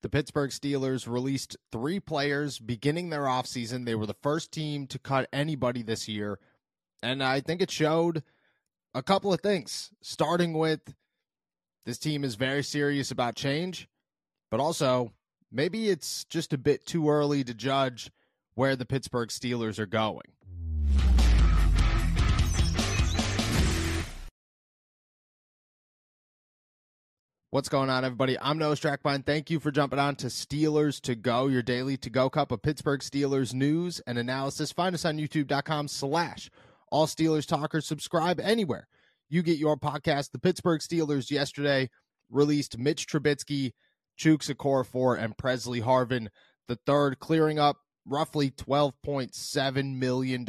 The Pittsburgh Steelers released three players beginning their offseason. They were the first team to cut anybody this year. And I think it showed a couple of things, starting with this team is very serious about change, but also maybe it's just a bit too early to judge where the Pittsburgh Steelers are going. What's going on, everybody? I'm Noah Strackbein. Thank you for jumping on to Steelers to Go, your daily to go cup of Pittsburgh Steelers news and analysis. Find us on youtube.com slash all Steelers talkers. Subscribe anywhere you get your podcast. The Pittsburgh Steelers yesterday released Mitch Trubisky, Chuks Okorafor, and Pressley Harvin the third, clearing up roughly $12.7 million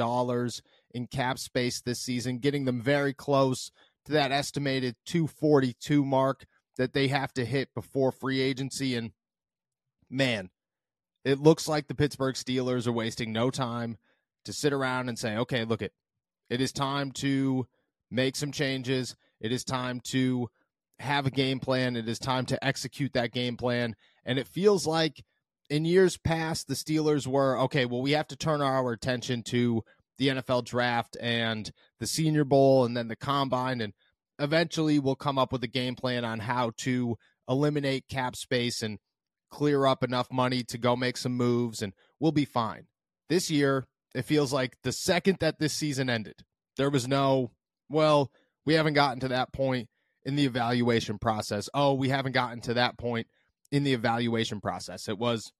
in cap space this season, getting them very close to that estimated 242 mark that they have to hit before free agency. And man, it looks like the Pittsburgh Steelers are wasting no time to sit around and say, okay, look it, it is time to make some changes. It is time to have a game plan. It is time to execute that game plan. And it feels like in years past, the Steelers were okay, well, we have to turn our attention to the NFL draft and the Senior Bowl and then the combine. And eventually we'll come up with a game plan on how to eliminate cap space and clear up enough money to go make some moves and we'll be fine. This year, it feels like the second that this season ended, there was no, well, we haven't gotten to that point in the evaluation process. Oh, we haven't gotten to that point in the evaluation process. It was,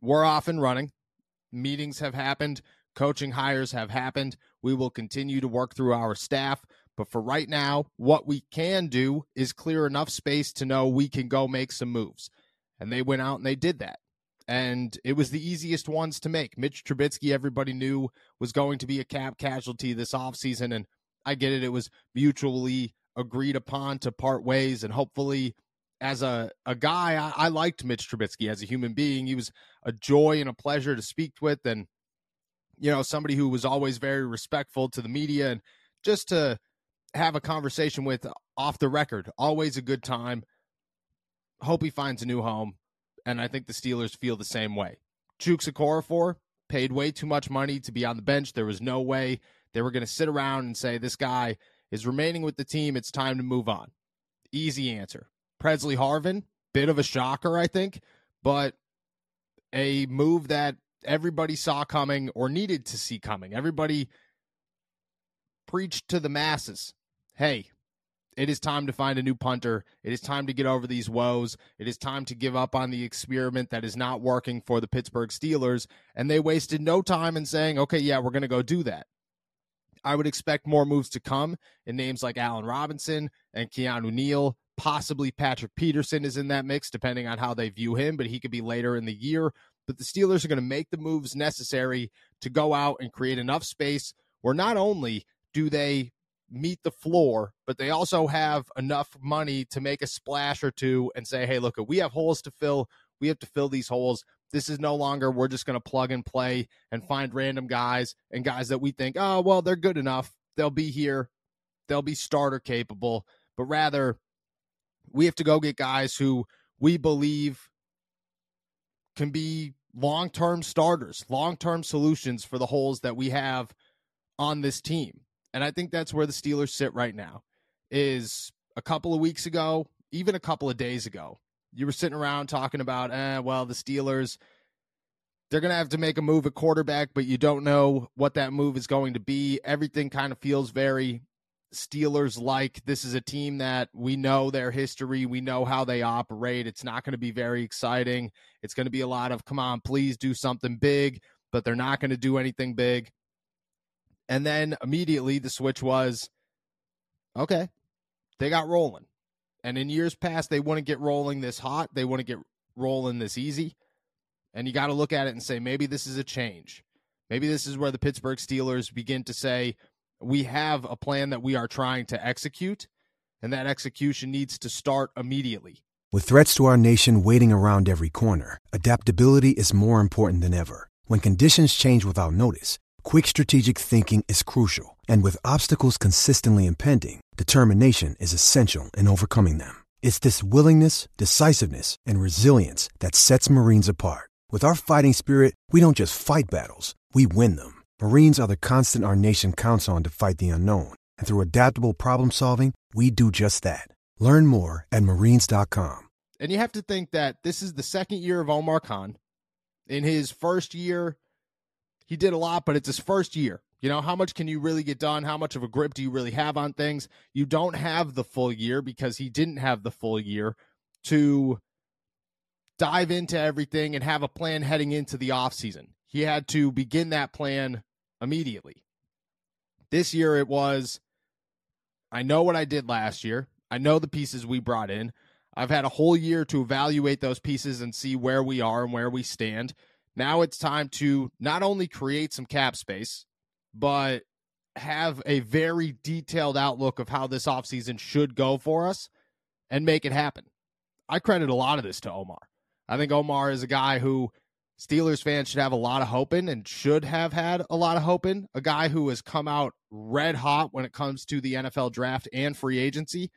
we're off and running. Meetings have happened. Coaching hires have happened. We will continue to work through our staff. But for right now, what we can do is clear enough space to know we can go make some moves. And they went out and they did that. And it was the easiest ones to make. Mitch Trubisky, everybody knew was going to be a cap casualty this offseason. And I get it. It was mutually agreed upon to part ways. And hopefully, as a, a guy, I, I liked Mitch Trubisky as a human being. He was a joy and a pleasure to speak with. And, you know, somebody who was always very respectful to the media and just to have a conversation with off the record. Always a good time. Hope he finds a new home. And I think the Steelers feel the same way. Chuks Okorafor paid way too much money to be on the bench. There was no way they were going to sit around and say, this guy is remaining with the team. It's time to move on. Easy answer. Pressley Harvin, bit of a shocker, I think, but a move that everybody saw coming or needed to see coming. Everybody preached to the masses hey, it is time to find a new punter. It is time to get over these woes. It is time to give up on the experiment that is not working for the Pittsburgh Steelers. And they wasted no time in saying, okay, yeah, we're going to go do that. I would expect more moves to come in names like Allen Robinson and Keanu Neal. Possibly Patrick Peterson is in that mix, depending on how they view him, but he could be later in the year. But the Steelers are going to make the moves necessary to go out and create enough space where not only do they meet the floor, but they also have enough money to make a splash or two and say, hey, look, we have holes to fill. We have to fill these holes. This is no longer we're just going to plug and play and find random guys and guys that we think, oh, well, they're good enough. They'll be here. They'll be starter capable. But rather, we have to go get guys who we believe can be long term starters, long term solutions for the holes that we have on this team. And I think that's where the Steelers sit right now. Is a couple of weeks ago, even a couple of days ago, you were sitting around talking about, eh, well, the Steelers, they're going to have to make a move at quarterback, but you don't know what that move is going to be. Everything kind of feels very Steelers like. This is a team that we know their history, we know how they operate. It's not going to be very exciting. It's going to be a lot of, come on, please do something big, but they're not going to do anything big. And then immediately the switch was, okay, they got rolling. And in years past, they wouldn't get rolling this hot. They wouldn't get rolling this easy. And you got to look at it and say, maybe this is a change. Maybe this is where the Pittsburgh Steelers begin to say, we have a plan that we are trying to execute, and that execution needs to start immediately. With threats to our nation waiting around every corner, adaptability is more important than ever. When conditions change without notice, quick strategic thinking is crucial. And with obstacles consistently impending, determination is essential in overcoming them. It's this willingness, decisiveness, and resilience that sets Marines apart. With our fighting spirit, we don't just fight battles, we win them. Marines are the constant our nation counts on to fight the unknown. And through adaptable problem solving, we do just that. Learn more at marines.com. And you have to think that this is the second year of Omar Khan. In his first year, he did a lot, but it's his first year. You know, how much can you really get done? How much of a grip do you really have on things? You don't have the full year because he didn't have the full year to dive into everything and have a plan heading into the offseason. He had to begin that plan immediately. This year it was I know what I did last year. I know the pieces we brought in. I've had a whole year to evaluate those pieces and see where we are and where we stand. Now it's time to not only create some cap space, but have a very detailed outlook of how this offseason should go for us and make it happen. I credit a lot of this to Omar. I think Omar is a guy who Steelers fans should have a lot of hope in and should have had a lot of hope in. A guy who has come out red hot when it comes to the NFL draft and free agency.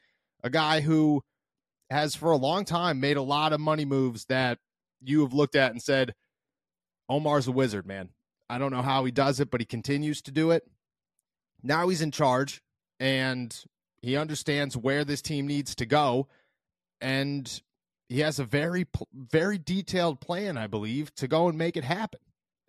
A guy who has for a long time made a lot of money moves that you have looked at and said, Omar's a wizard, man. I don't know how he does it, but he continues to do it. Now he's in charge and he understands where this team needs to go. And he has a very very detailed plan i believe to go and make it happen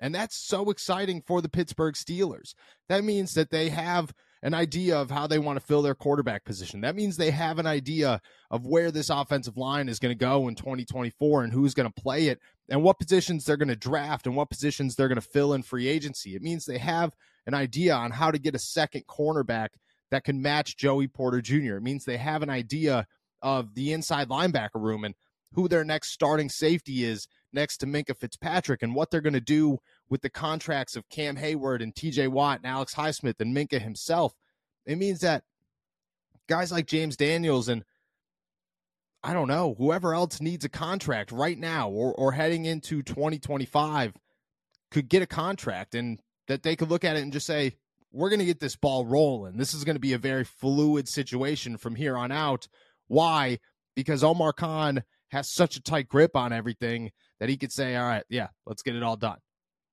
and that's so exciting for the pittsburgh steelers that means that they have an idea of how they want to fill their quarterback position that means they have an idea of where this offensive line is going to go in 2024 and who's going to play it and what positions they're going to draft and what positions they're going to fill in free agency it means they have an idea on how to get a second cornerback that can match joey porter jr it means they have an idea of the inside linebacker room and who their next starting safety is next to Minkah Fitzpatrick and what they're going to do with the contracts of Cam Hayward and TJ Watt and Alex Highsmith and Minkah himself. It means that guys like James Daniels and I don't know, whoever else needs a contract right now or, or heading into 2025 could get a contract and that they could look at it and just say, we're going to get this ball rolling. This is going to be a very fluid situation from here on out. Why? Because Omar Khan has such a tight grip on everything that he could say, all right, yeah, let's get it all done.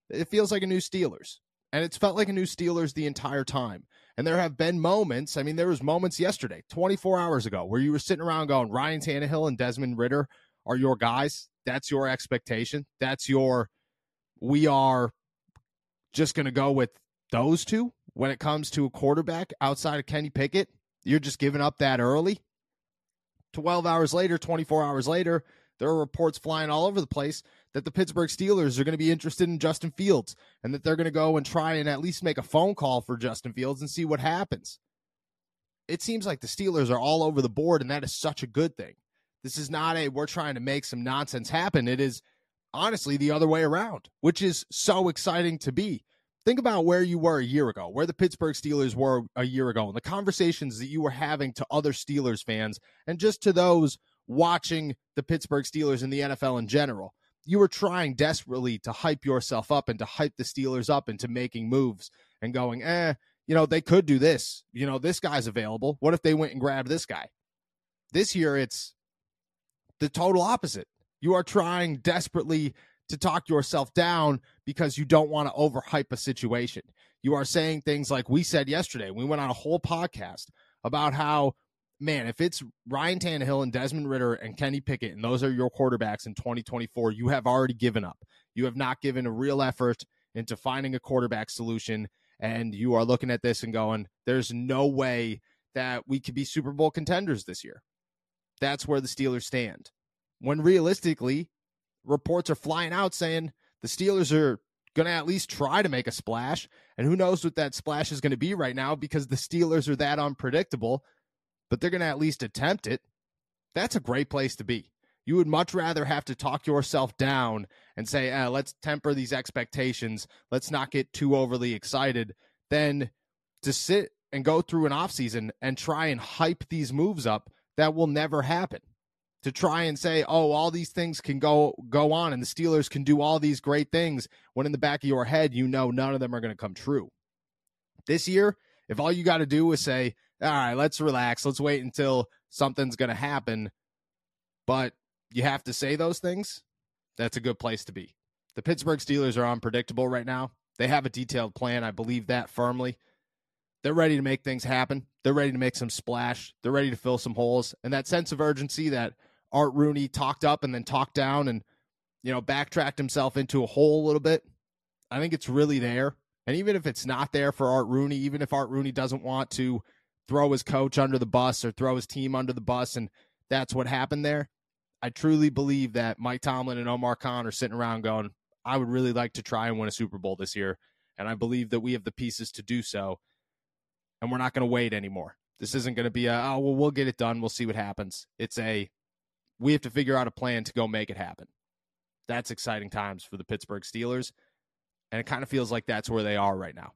It feels like a new Steelers. And it's felt like a new Steelers the entire time. And there have been moments, I mean, there was moments yesterday, 24 hours ago, where you were sitting around going, Ryan Tannehill and Desmond Ridder are your guys. That's your expectation. That's your, we are just going to go with those two when it comes to a quarterback outside of Kenny Pickett. You're just giving up that early. 12 hours later, 24 hours later, there are reports flying all over the place that the Pittsburgh Steelers are going to be interested in Justin Fields and that they're going to go and try and at least make a phone call for Justin Fields and see what happens. It seems like the Steelers are all over the board, and that is such a good thing. This is not a we're trying to make some nonsense happen. It is honestly the other way around, which is so exciting to be think about where you were a year ago, where the Pittsburgh Steelers were a year ago, and the conversations that you were having to other Steelers fans and just to those watching the Pittsburgh Steelers and the NFL in general. You were trying desperately to hype yourself up and to hype the Steelers up into making moves and going, eh, you know, they could do this. You know, this guy's available. What if they went and grabbed this guy? This year, it's the total opposite. You are trying desperately to talk yourself down because you don't want to overhype a situation. You are saying things like we said yesterday. We went on a whole podcast about how, man, if it's Ryan Tannehill and Desmond Ridder and Kenny Pickett, and those are your quarterbacks in 2024, you have already given up. You have not given a real effort into finding a quarterback solution. And you are looking at this and going, there's no way that we could be Super Bowl contenders this year. That's where the Steelers stand. When realistically, reports are flying out saying the Steelers are going to at least try to make a splash. And who knows what that splash is going to be right now because the Steelers are that unpredictable, but they're going to at least attempt it. That's a great place to be. You would much rather have to talk yourself down and say, eh, let's temper these expectations. Let's not get too overly excited than to sit and go through an offseason and try and hype these moves up that will never happen. To try and say, oh, all these things can go go on and the Steelers can do all these great things when in the back of your head you know none of them are going to come true. This year, if all you got to do is say, all right, let's relax, let's wait until something's going to happen, but you have to say those things, that's a good place to be. The Pittsburgh Steelers are unpredictable right now. They have a detailed plan. I believe that firmly. They're ready to make things happen. They're ready to make some splash. They're ready to fill some holes. And that sense of urgency that Art Rooney talked up and then talked down and, you know, backtracked himself into a hole a little bit, I think it's really there. And even if it's not there for Art Rooney, even if Art Rooney doesn't want to throw his coach under the bus or throw his team under the bus, and that's what happened there, I truly believe that Mike Tomlin and Omar Khan are sitting around going, I would really like to try and win a Super Bowl this year. And I believe that we have the pieces to do so. And we're not going to wait anymore. This isn't going to be a, oh, well, we'll get it done. We'll see what happens. It's a, we have to figure out a plan to go make it happen. That's exciting times for the Pittsburgh Steelers. And it kind of feels like that's where they are right now.